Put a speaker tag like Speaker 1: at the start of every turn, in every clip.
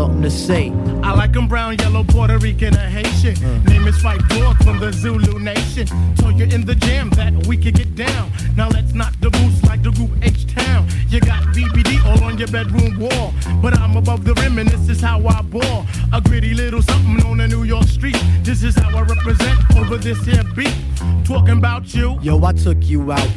Speaker 1: something to say.
Speaker 2: I like him brown, yellow, Puerto Rican, or Haitian. Uh. Name is Phife Dawg from the Zulu Nation. Told you in the jam that we could get down. Now let's knock the boots like the group H Town. You got BBD all on your bedroom wall. But I'm above the rim and this is how I ball. A gritty little something on the New York street. This is how I represent over this here beat. Talking about you.
Speaker 1: Yo, I took you out.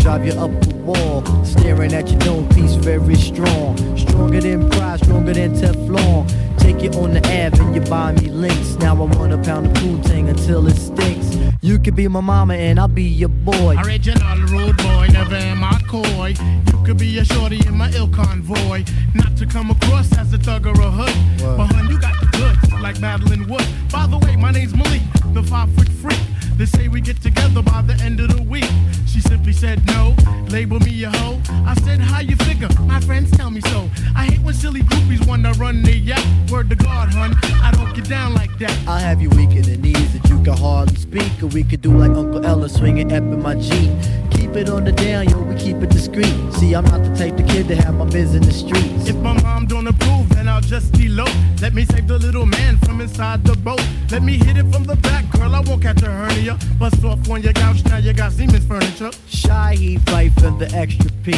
Speaker 1: Drive you up the wall. Staring at your dome piece very strong. Stronger than pride, stronger than Teflon. Take it on the Ave and you buy me links. Now I want a pound of Poontang until it stinks. You could be my mama and I'll be your boy.
Speaker 2: Original rude boy, never am I coy. You could be a shorty in my ill convoy. Not to come across as a thug or a hood. But hun, you got the goods, like Madeline Wood. By the way, my name's Malik, the five foot freak. They say we get together by the end of the week. She simply said no, label me a hoe. I said, how you figure? My friends tell me so. I hate when silly groupies wanna run the yap. Word to God, hun, I don't get down like that.
Speaker 1: I'll have you weak in the knees that you can hardly speak. Or we could do like Uncle L swinging up in my Jeep. Keep it on the down, yo, we keep it discreet. See, I'm not the type of kid to have my biz in the streets.
Speaker 2: If my mom don't approve, then I'll just elope. Let me save the little man from inside the boat. Let me hit it from the back, girl. I won't catch a hernia. Bust off on your couch, now you got Siemens furniture.
Speaker 1: Shy, he fight for the extra P.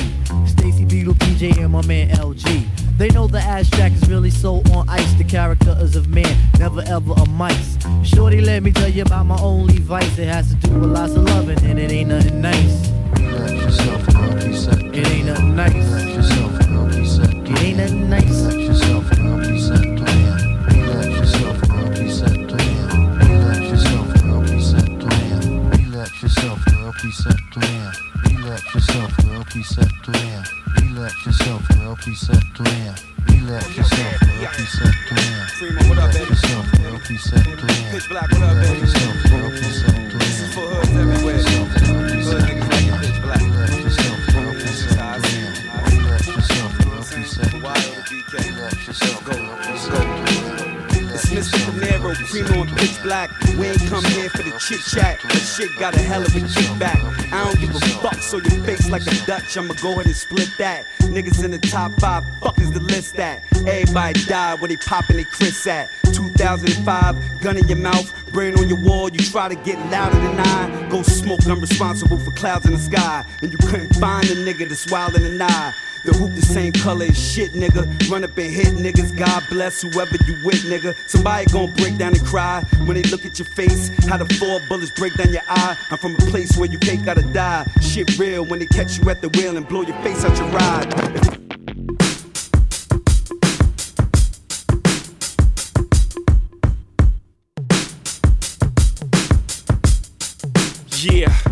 Speaker 1: Stacy Beetle, PJ, and my man LG. They know the ass jack is really so on ice. The character is of man, never ever a mice. Shorty, let me tell you about my only vice. It has to do with lots of loving, and it ain't nothing nice.
Speaker 3: Let yourself represent.
Speaker 1: It ain't nothing nice.
Speaker 3: Let yourself represent.
Speaker 1: It ain't nothing nice.
Speaker 3: Let yourself yourself. You let yourself represent. You let yourself represent. You let yourself represent.
Speaker 4: Primo, what up,
Speaker 3: Let
Speaker 4: baby?
Speaker 3: yourself represent.
Speaker 4: Pitch black, what up,
Speaker 3: Let
Speaker 4: baby?
Speaker 3: yourself represent.
Speaker 4: This is for hoods everywhere. Hood niggas like it, pitch black.
Speaker 3: Let yourself
Speaker 4: is how I see it.
Speaker 3: represent. Let yourself.
Speaker 4: Wild BK.
Speaker 3: Let yourself
Speaker 4: Go, let's Primo and Pitch Black. We ain't come here for the chit chat. But shit got a hell of a kickback. I don't give a fuck, so your face like a Dutch. I'ma go ahead and split that. Niggas in the top five, fuck is the list that. Everybody die where they poppin' they Chris at. 2005, gun in your mouth, brain on your wall. You try to get louder than I. Go smoke, I'm responsible for clouds in the sky. And you couldn't find a nigga that's wilder than I. The hoop the same color as shit, nigga. Run up and hit niggas. God bless whoever you with, nigga. Somebody gon' break down and cry when they look at your face. How the four bullets break down your eye. I'm from a place where you can't gotta die. Shit real when they catch you at the wheel and blow your face out your ride.
Speaker 5: Yeah.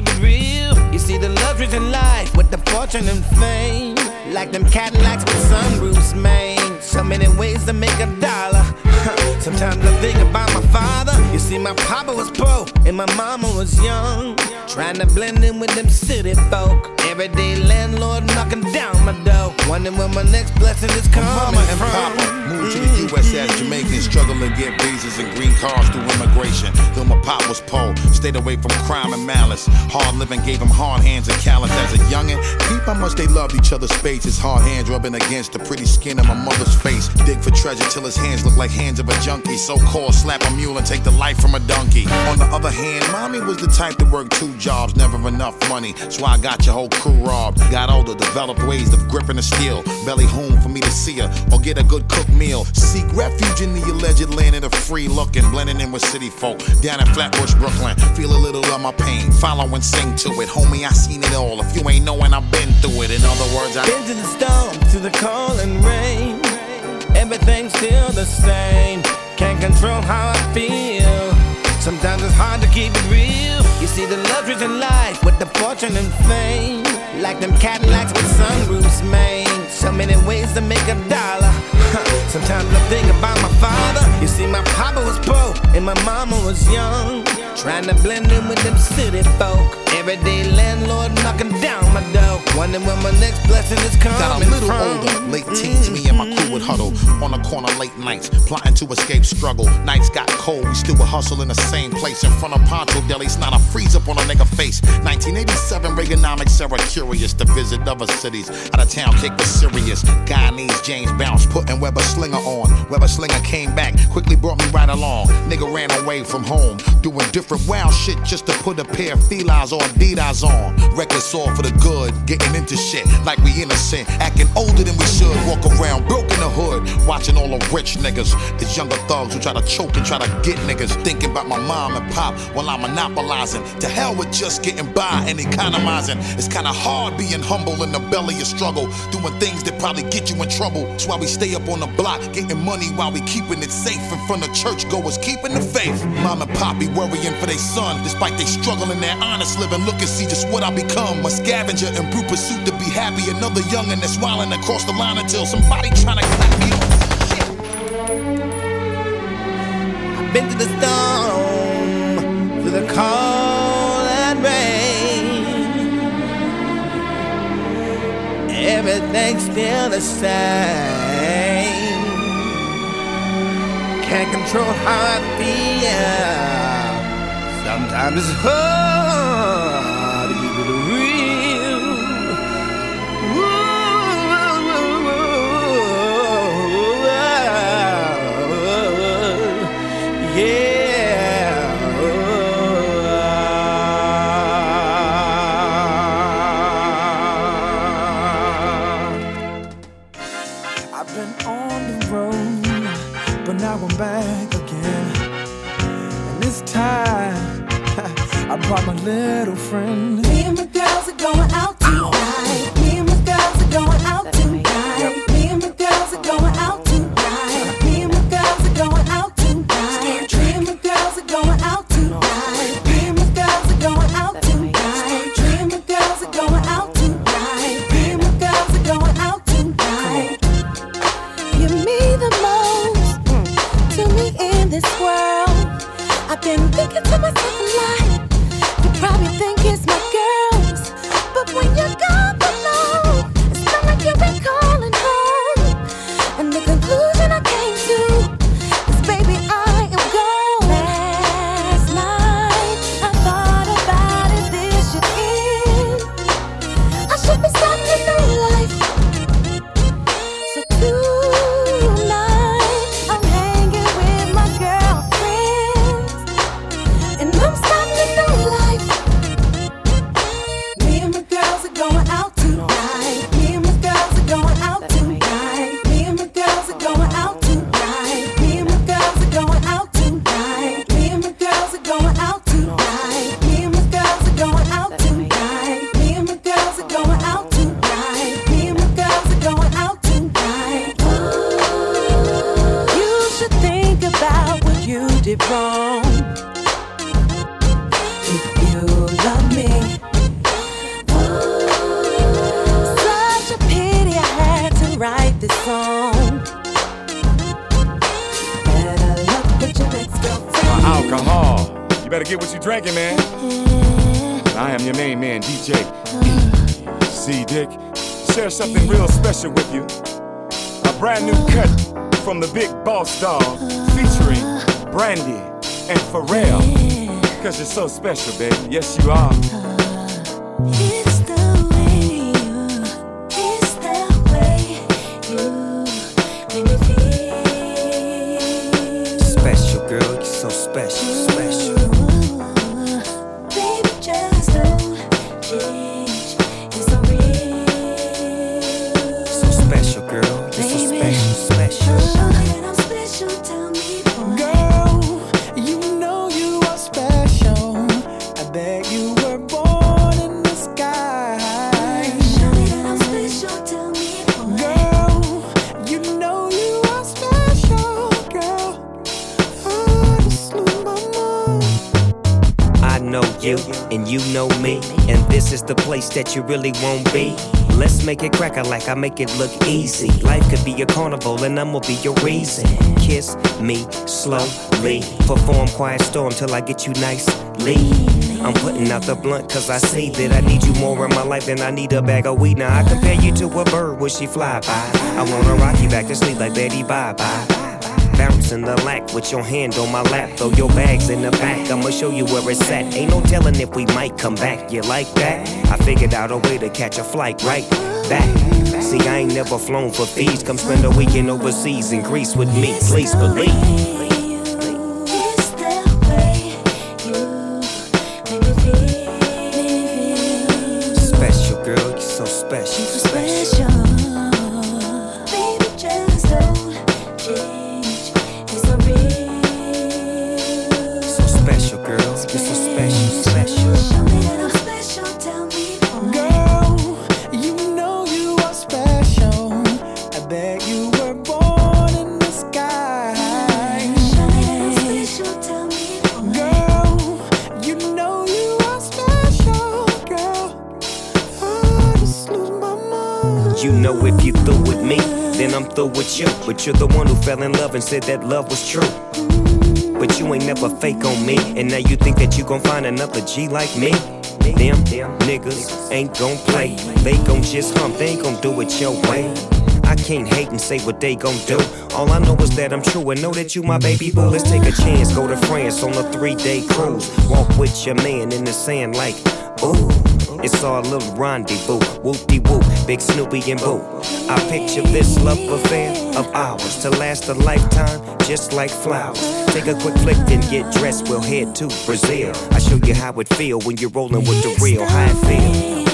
Speaker 6: Keep it real. You see the luxuries in life with the fortune and fame. Like them Cadillacs with sunroofs, man. So many ways to make a dollar. Sometimes I think about my father. You see, my papa was poor and my mama was young. Trying to blend in with them city folk. Everyday landlord knocking down my door. Wondering where my next blessing is coming
Speaker 7: Mama and. Papa moved to the U.S. as Jamaicans, struggling to get visas and green cards through immigration. Though my pop was poor, stayed away from crime and malice. Hard living gave him hard hands and callous as a youngin'. Peep how much they loved each other's faces. Hard hands rubbing against the pretty skin of my mother's face. Dig for treasure till his hands look like hands of a junkie. So called slap a mule and take the life from a donkey. On the other hand, mommy was the type to work two jobs, never enough money. So I got your whole crew robbed. Got older, developed ways of gripping the Belly home for me to see her or get a good cooked meal. Seek refuge in the alleged land of the free looking, blending in with city folk. Down in Flatbush, Brooklyn, feel a little of my pain. Follow and sing to it, homie. I seen it all. If you ain't knowing, I've been through it. In other words, I've
Speaker 6: been to the storm, to the cold and rain. Everything's still the same. Can't control how I feel. Sometimes it's hard to keep it real. You see the luxuries in life with the fortune and fame. Like them Cadillacs with sunroofs, man. So many ways to make a dollar. Sometimes I think about my father. You see, my papa was poor and my mama was young. Trying to blend in with them city folk. Everyday landlord knocking down my door. Wondering where my next blessing is coming
Speaker 7: Got a little
Speaker 6: from.
Speaker 7: older, late teens, me and my crew would huddle on the corner late nights, plotting to escape struggle. Nights got cold, we still would hustle in the same place in front of Poncho Deli's. Not a freeze up on a nigga face. 1987 Reaganomics era curious to visit other cities. Out of town, kick was serious. Guyanese James Bounce, putting Weber Slinger on. Weber Slinger came back, quickly brought me right along. Nigga ran away from home, doing different wild shit just to put a pair of felines or Adidas on. Reckless all for the good, getting into shit like we innocent, acting older than we should. Walk around broke in the hood, watching all the rich niggas. It's younger thugs who try to choke and try to get niggas. Thinking about my mom and pop while I'm monopolizing. To hell with just getting by and economizing. It's kinda hard being humble in the belly of struggle, doing things that probably get you in trouble. That's why we stay up on the block, getting money while we keeping it safe in front of churchgoers, keeping the faith. Mom and pop be worrying for their son, despite they struggle in their honest living. Look and see just what I become. A scavenger and brute pursuit to be happy. Another youngin' that's wildin' across the line until somebody tryna clap me off.
Speaker 6: Been to the storm, through the cold and rain. Everything's still the same. Can't control how I feel. Sometimes it's hard
Speaker 8: little friend.
Speaker 9: Special, baby. Yes, you are.
Speaker 10: That
Speaker 8: you
Speaker 11: really won't be. Let's make it cracker like I make it look easy. Life could be a carnival, and I'ma be your reason. Kiss me slowly, perform quiet storm till I get you nicely. I'm putting out the blunt cause I see that I need you more in my life than I need a bag of weed. Now I compare you to a bird when she fly by. I wanna rock you back to sleep like Betty Bye Bye. Bouncing the lack with your hand on my lap. Throw your bags in the back. I'ma show you where it's at. Ain't no telling if we might come back. You like that? I figured out a way to catch a flight right back. See, I ain't never flown for fees. Come spend a weekend overseas in Greece with me. Please believe.
Speaker 8: Know
Speaker 11: if you through with me, then I'm through with you. But you're the one who fell in love and said that love was true. But you ain't never fake on me, and now you think that you gon' find another G like me. Them, niggas ain't gon' play. They gon' just hump, they ain't gon' do it your way. I can't hate and say what they gon' do. All I know is that I'm true and know that you my baby boo. Let's take a chance, go to France on a three day cruise. Walk with your man in the sand like, ooh. It's our little rendezvous, whoop de whoop, big Snoopy and Boo. I picture this love affair of ours to last a lifetime, just like flowers. Take a quick flick and get dressed, we'll head to Brazil. I show you how it feel when you're rolling with the real, how it feel.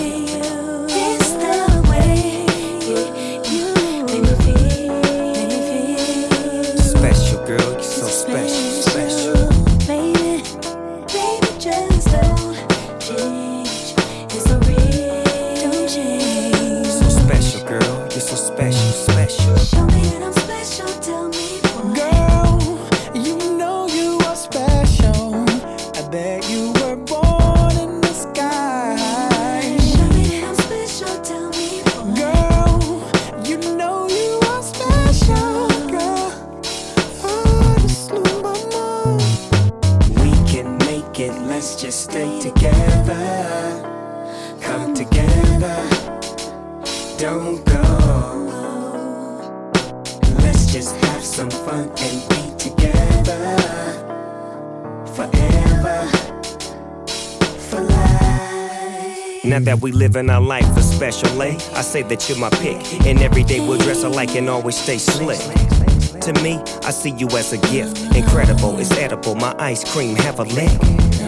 Speaker 11: Say that you're my pick. And every day we'll dress alike and always stay slick. To me, I see you as a gift. Incredible, it's edible. My ice cream have a lick.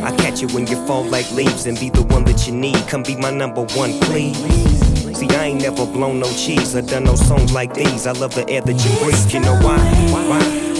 Speaker 11: I catch you when you fall like leaves and be the one that you need. Come be my number one, please. See, I ain't never blown no cheese or done no songs like these. I love the air that you breathe. You know why? Why? Why?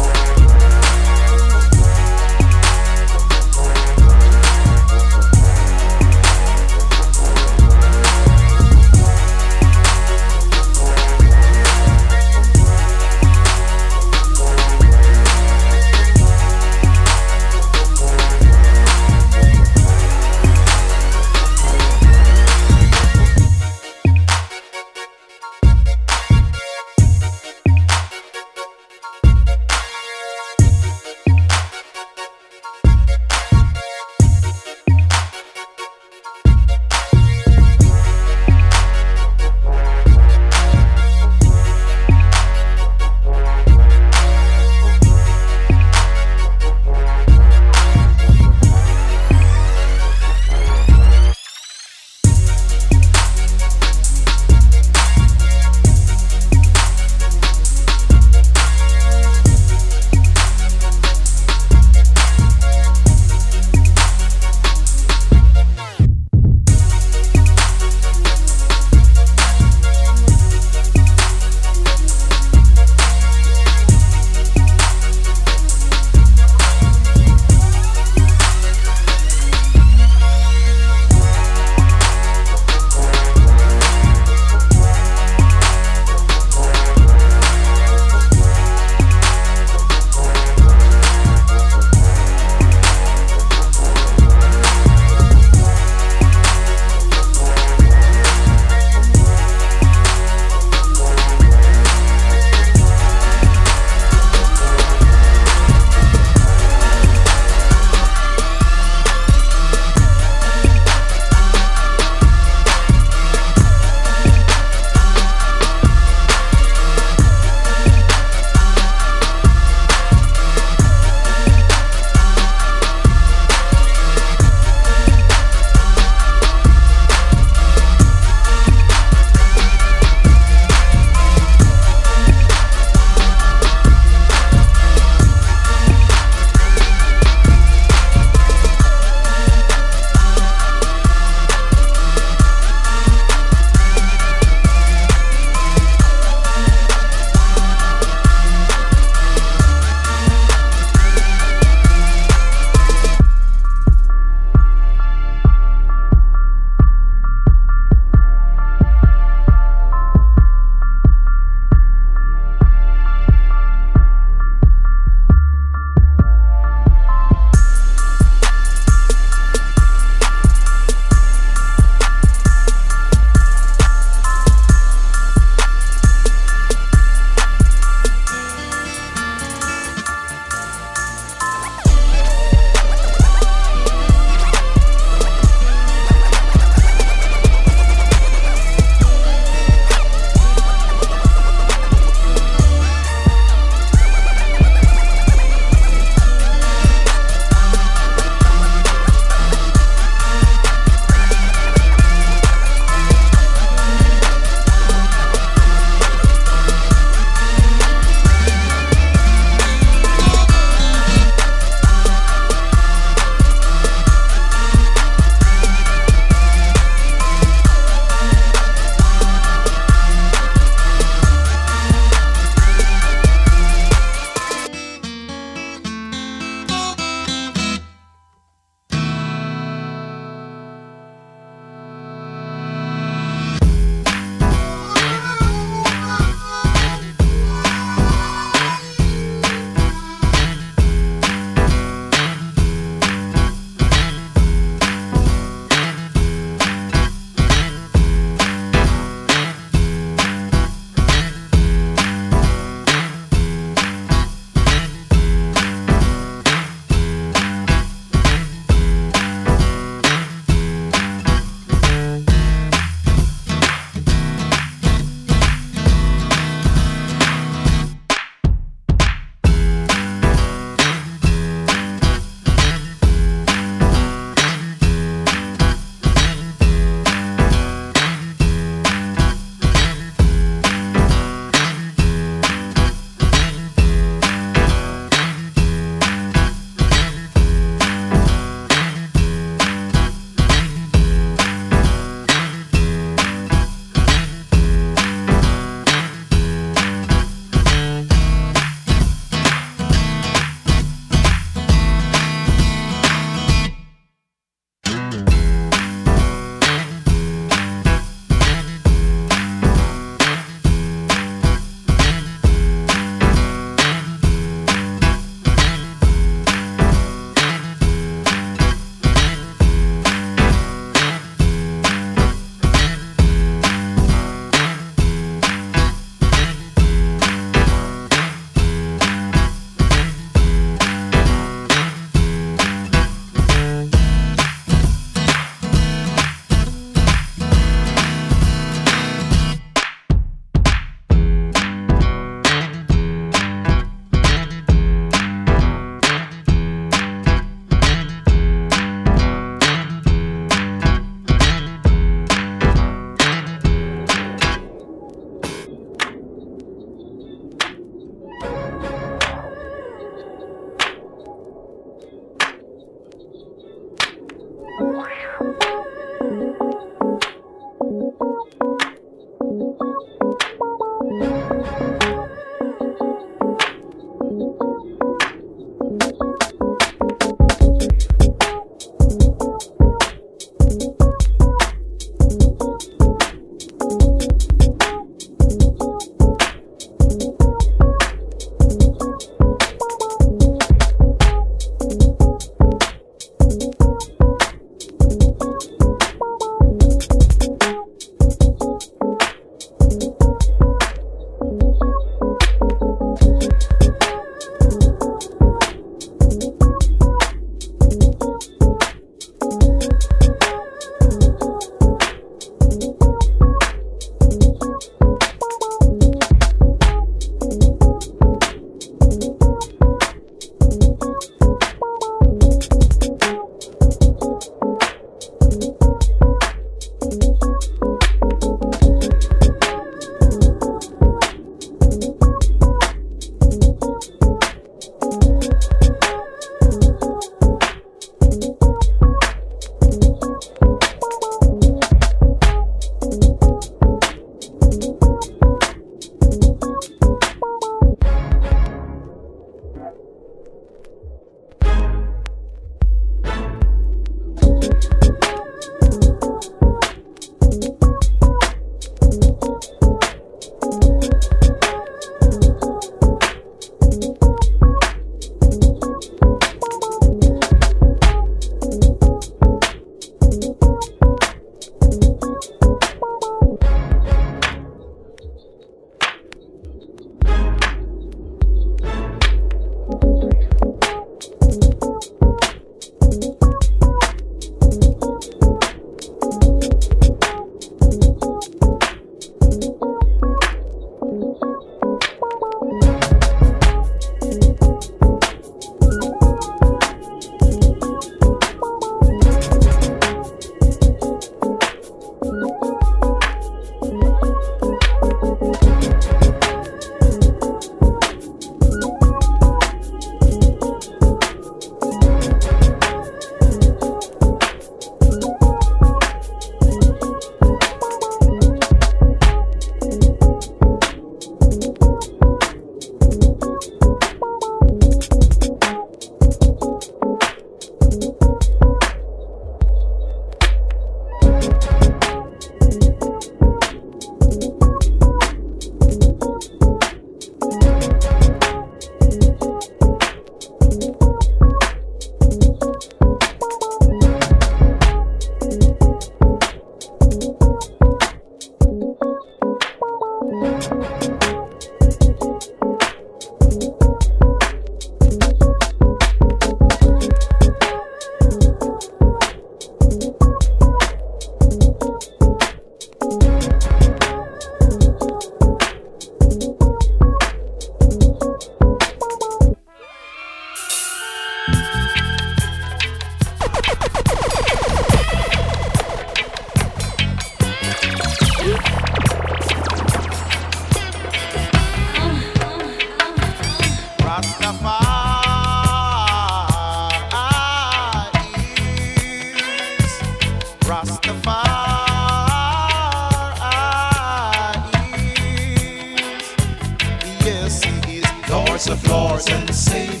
Speaker 12: And save.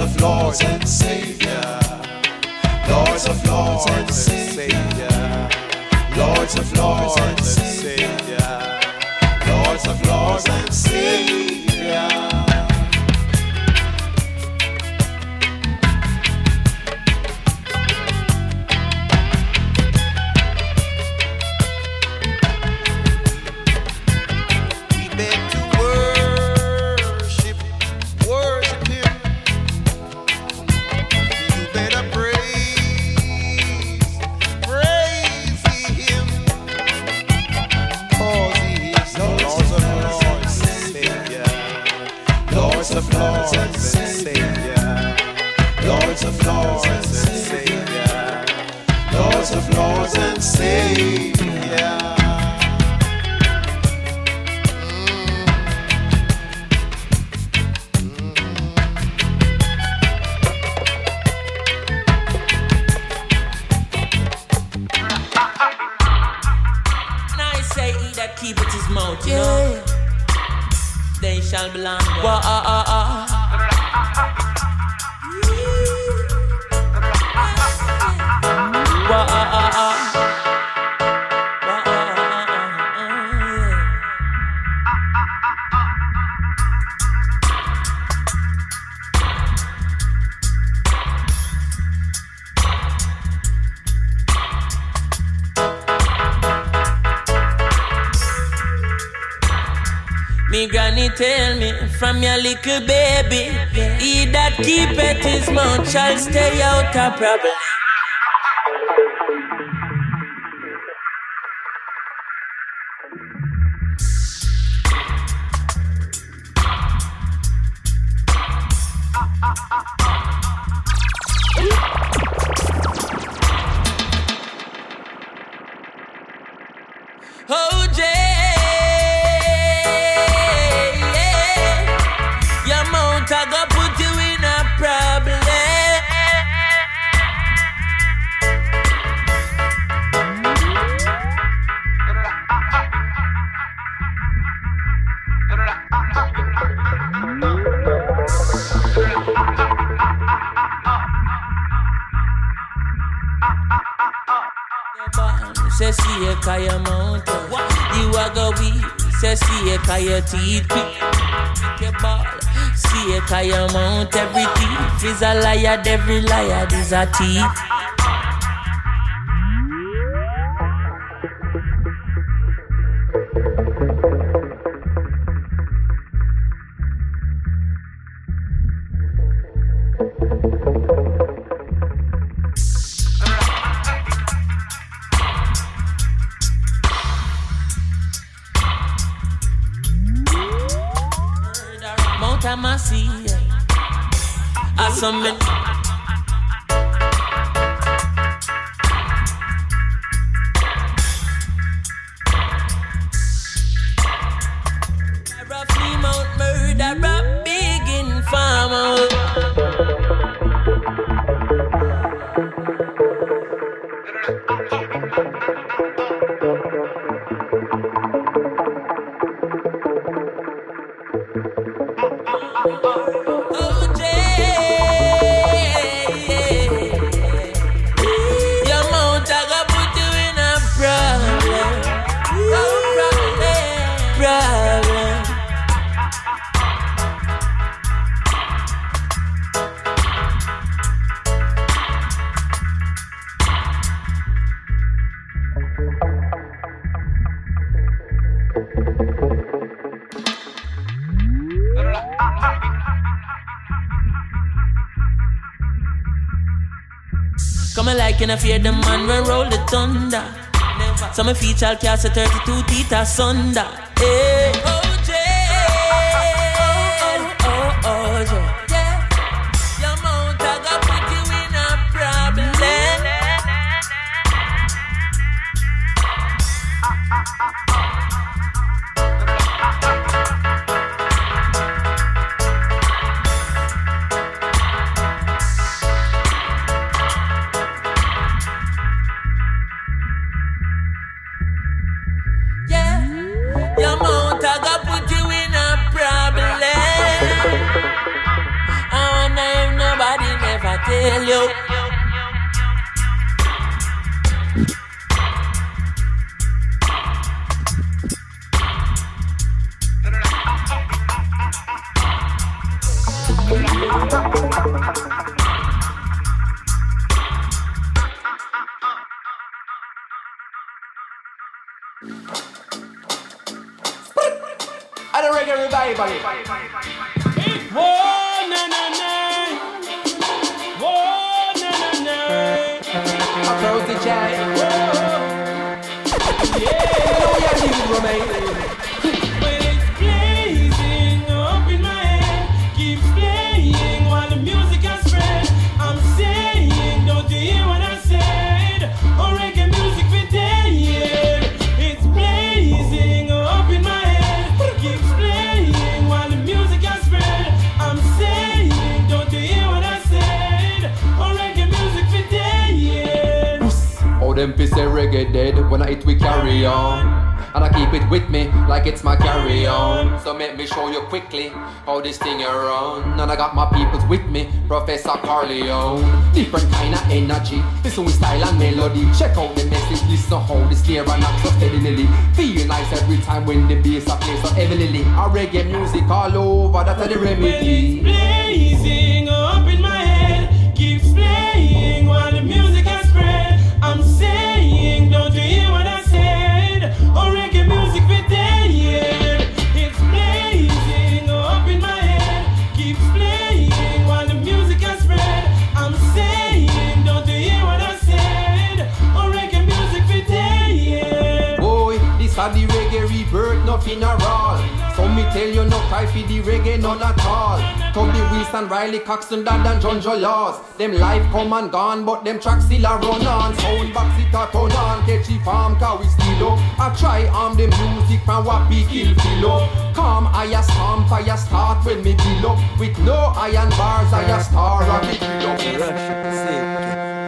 Speaker 12: Lords of Lords and Savior. Lords of Lords and Savior. Lords of Lords and Savior. Lords of Lords and Savior.
Speaker 13: your problem. Uh. a kaya mountain. You are go weep, say see a kaya teeth. Pick your ball, see a kaya mount. Every thief is a liar, every liar is a thief. can I fear the man when roll the thunder. So my feature cast a 32 teeth asunder. Hey.
Speaker 14: Them fi say reggae dead, when I eat we carry on.
Speaker 8: And I keep it with me like it's my carry on. So make me show you quickly how this thing around. And I got my peoples with me, Professor Carleone. Different kind of energy, this with style and melody. Check out the message, listen how this lyric knocks so steadily. Feel nice every time when the bass I play so heavily. I reggae music all over, that's the remedy.
Speaker 15: It's blazing. I'm saying, don't you hear what I said? Oh, reggae music for dead. It's blazing up in my head, keeps playing while the music spread. I'm saying, don't you hear what I said? Oh, reggae music.
Speaker 8: Boy, this a the reggae rebirth, nothing at all. So me tell you, no cry for the reggae, none at all. Toby Wilson, Riley Coxsone, Dad and John Joe Laws. Them life come and gone, but them tracks still a run on. Sound box it a turn on, catchy farm, car we still up. I try arm the music from what we kill below. Come, I a stomp, I a start when me up. With no iron bars, I a star the kill up.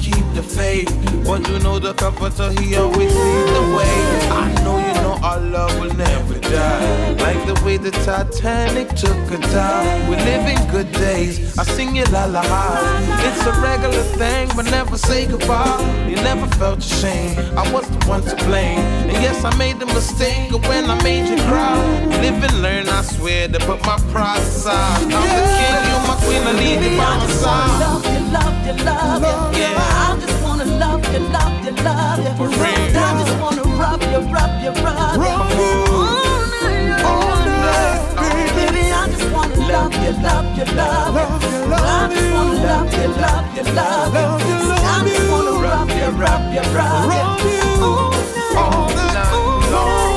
Speaker 16: Keep the faith. But you know the comforter, he always leads the way. I know you know our love will never die. Like the way the Titanic took a dive. We live in good days. I sing you la la It's a regular thing, but never say goodbye. You never felt ashamed. I was the one to blame. And yes, I made the mistake of when I made you cry. Live and learn, I swear to put my pride aside. I'm the king, you're my queen, I need you by my side.
Speaker 17: Love you, love you, you. I just wanna love you, love you, love you. For real. I just wanna rub you, rub you, rub you. All night, all night. Baby, I just wanna love you, love you, love you. I just wanna love you, love you, love you. I just wanna rub you, rub you, rub you. All night, all night, all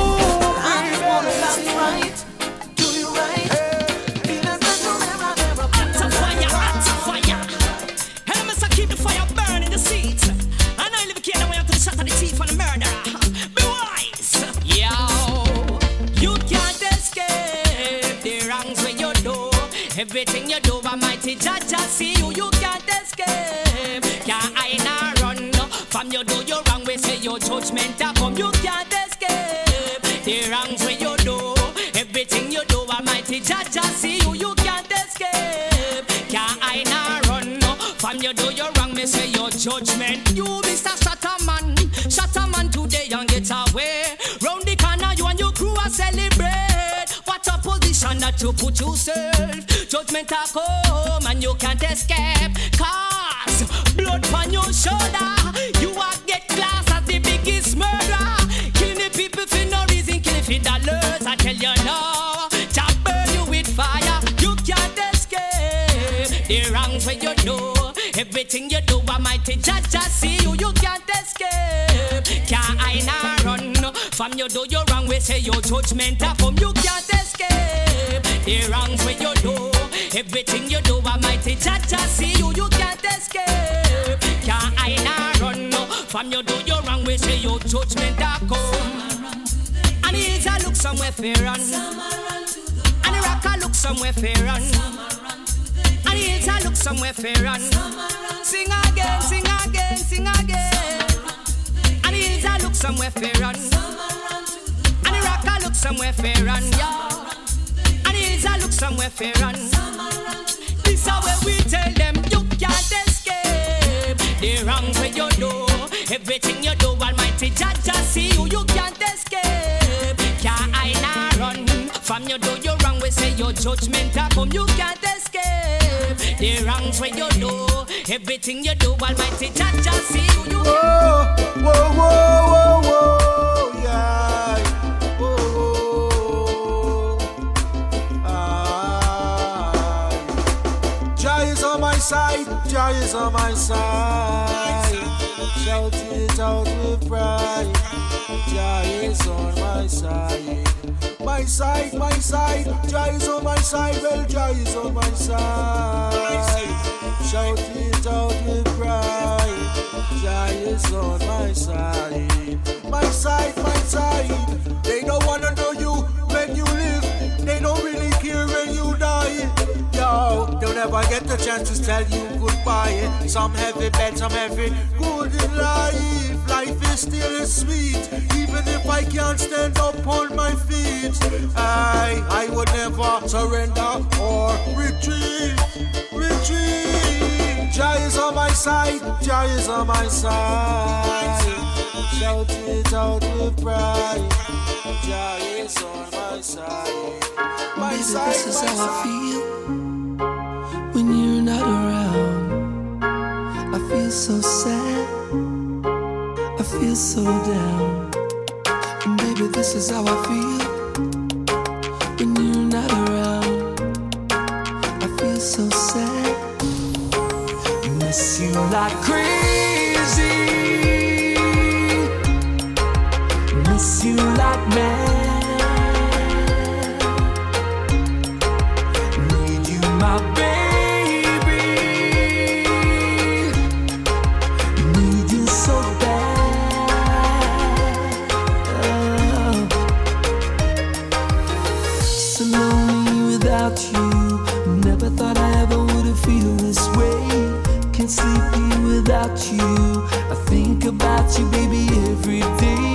Speaker 17: got to put yourself. Judgment a come and you can't escape. Cause blood on your shoulder. You are get class as the biggest murderer. Killing the people for no reason, killing for dollars. I tell you now, Jah burn you with fire. You can't escape the wrongs when you do. Everything you do, Almighty Jah Jah see you. You can't escape. Can't hide nor run. From you do you wrong, we say your judgment a come. You can't escape the wrongs when you do. Everything you do, Almighty Jah see you. You can't escape. Can't hide nor run. No? From you do you wrong, we say your judgment a come. And hills a look somewhere fair run. And the rock a look somewhere fair. And the hills a look somewhere fair run. Sing again, sing again, sing again. And hills a look somewhere fair run. And the rock a look somewhere fair run, yeah. And a look somewhere fair run. This is where we tell them you can't escape the wrongs where you do. Everything you do, Almighty Jah Jah see you. You can't escape. Can't hide nor run. From you do you wrong, we say your judgment a come. You can't escape the wrongs where you do. Everything you do, Almighty Jah Jah see you. you
Speaker 18: Whoa, whoa, whoa, whoa, whoa, Jah is on my side. Shout it out with pride. Jah is on my side. My side, my side, Jah is on my side. Well, Jah is on my side. Shout it out with pride. Jah is on my side. My side, my side. They don't wanna know you when you live. Yo, they'll never get the chance to tell you goodbye. Some have it bad, some have it good in life. Life is still sweet, even if I can't stand up on my feet. I, I would never surrender or retreat, retreat. Jah is on my side, Jah is on my side. Shout it out with pride. Jah is on my side. My
Speaker 19: Baby,
Speaker 18: side,
Speaker 19: this is how I feel when you're not around. I feel so sad. I feel so down. And baby, this is how I feel about you, baby, every day.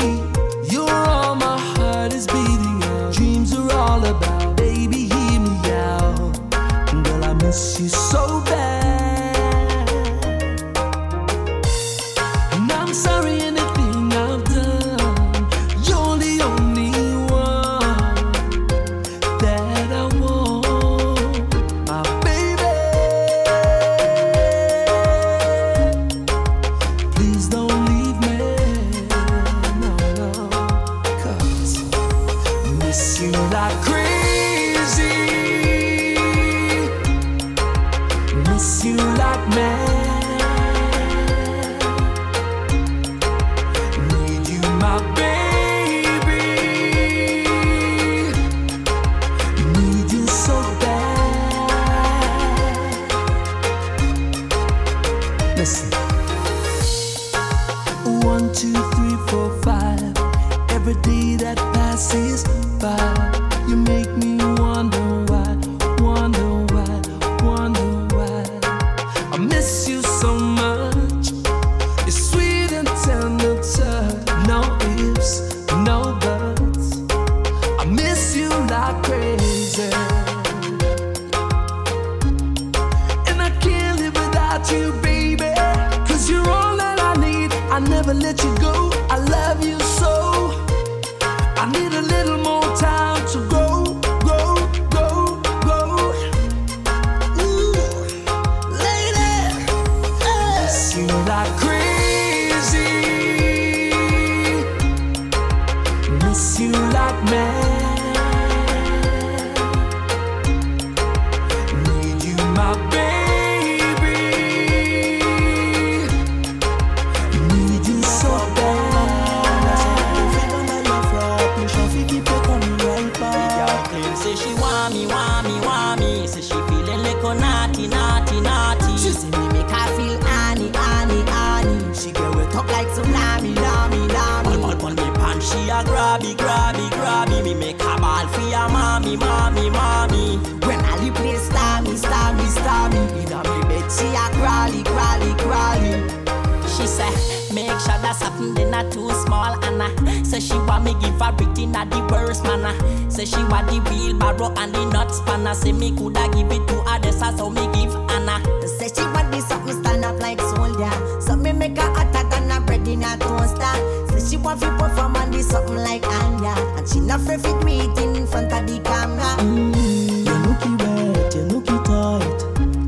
Speaker 13: In. Say she want to
Speaker 10: perform on this something like Anya. And she not afraid to do it in front of the camera. Mm.
Speaker 19: You looky wet, you looky tight.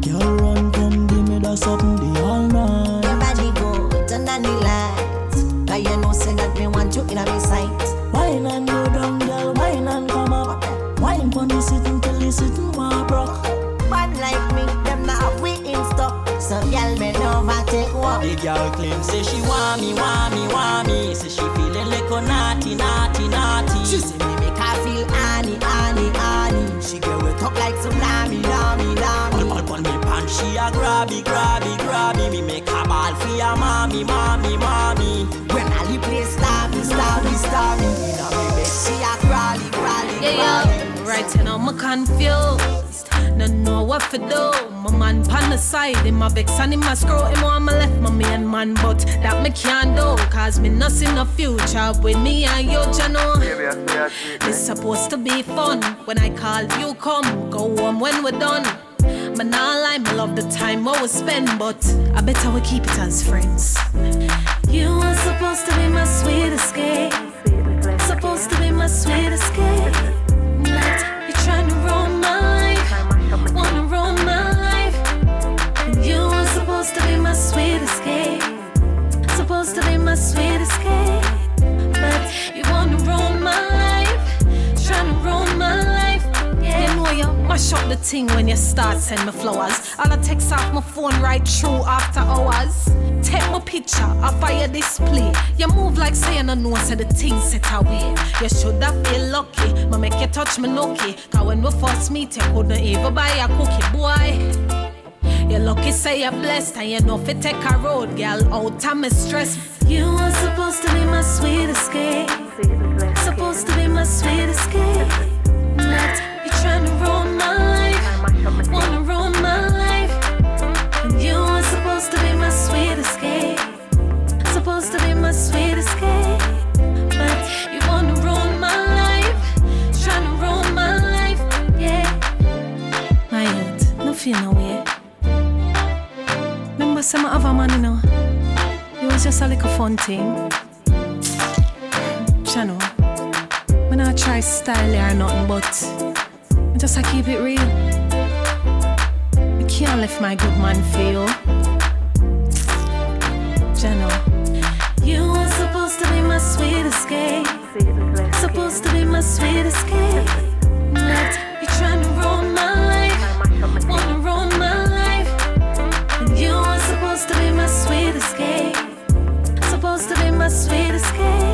Speaker 19: Girl, run, come give me that something the all night.
Speaker 10: Your body go turn on the lights. Cause you know say that me want you in a me sight.
Speaker 19: Wine and go down, girl, wine and come up. Wine pon the sitting till the sitting war broke.
Speaker 10: Bad like me, them not have we in stock. So girl, me over take walk.
Speaker 13: The girl claim say she want me, want me. Say she feeling naughty, naughty, naughty.
Speaker 10: She say me make her feel honey, honey, honey. She get wet up like tsunami, lami, lami.
Speaker 13: All on me pants, she a grabby, grabby, grabby. Me make a ball for your mommy, mommy, mommy.
Speaker 10: When I play starmy, starmy, starmy. In a me bed, she a crawly, crawly,
Speaker 20: Yeah,
Speaker 10: crawly.
Speaker 20: yo, right now I'm confused. No know what to do. My man pan the side, him my vex and him a screw him on my left, my main man, but that me can't do. Cause me not see no future with me and you, you know. It's supposed to be fun. When I call you come, go home when we're done. But now lie, love the time we spend, but I bet I will keep it as friends. You were supposed to be my sweet escape. Supposed to be my sweet escape. Supposed to be my sweet escape. Supposed to be my sweet escape. But you wanna ruin my life. Trying to ruin my life. Yeah. You mash up the thing when you start send me flowers. All I text off my phone right through after hours. Take my picture of your display. You move like saying no know say the thing set away. You shoulda feel lucky, ma make you touch me nookie. Cause when we first meet, you couldn't even buy a cookie, boy. You lucky say you're blessed and you know fi take a road, girl. Out of me stress. You were supposed to be my sweet escape. Supposed to be my sweet escape. But you're trying to ruin my life. Wanna ruin my life. And you were supposed to be my sweet escape. Supposed to be my sweet escape. But you wanna ruin my life. Trying to ruin my life. Yeah. My youth, no fear no some other man, you know, he was just a little fun. Channel. When I try style or nothing, but I just I keep it real. I can't let my good man feel. Channel. You were supposed to be my sweet escape. Supposed to be my sweet escape. Not you trying to ruin my life. Wanna supposed to be my sweet escape. Supposed to be my sweet escape.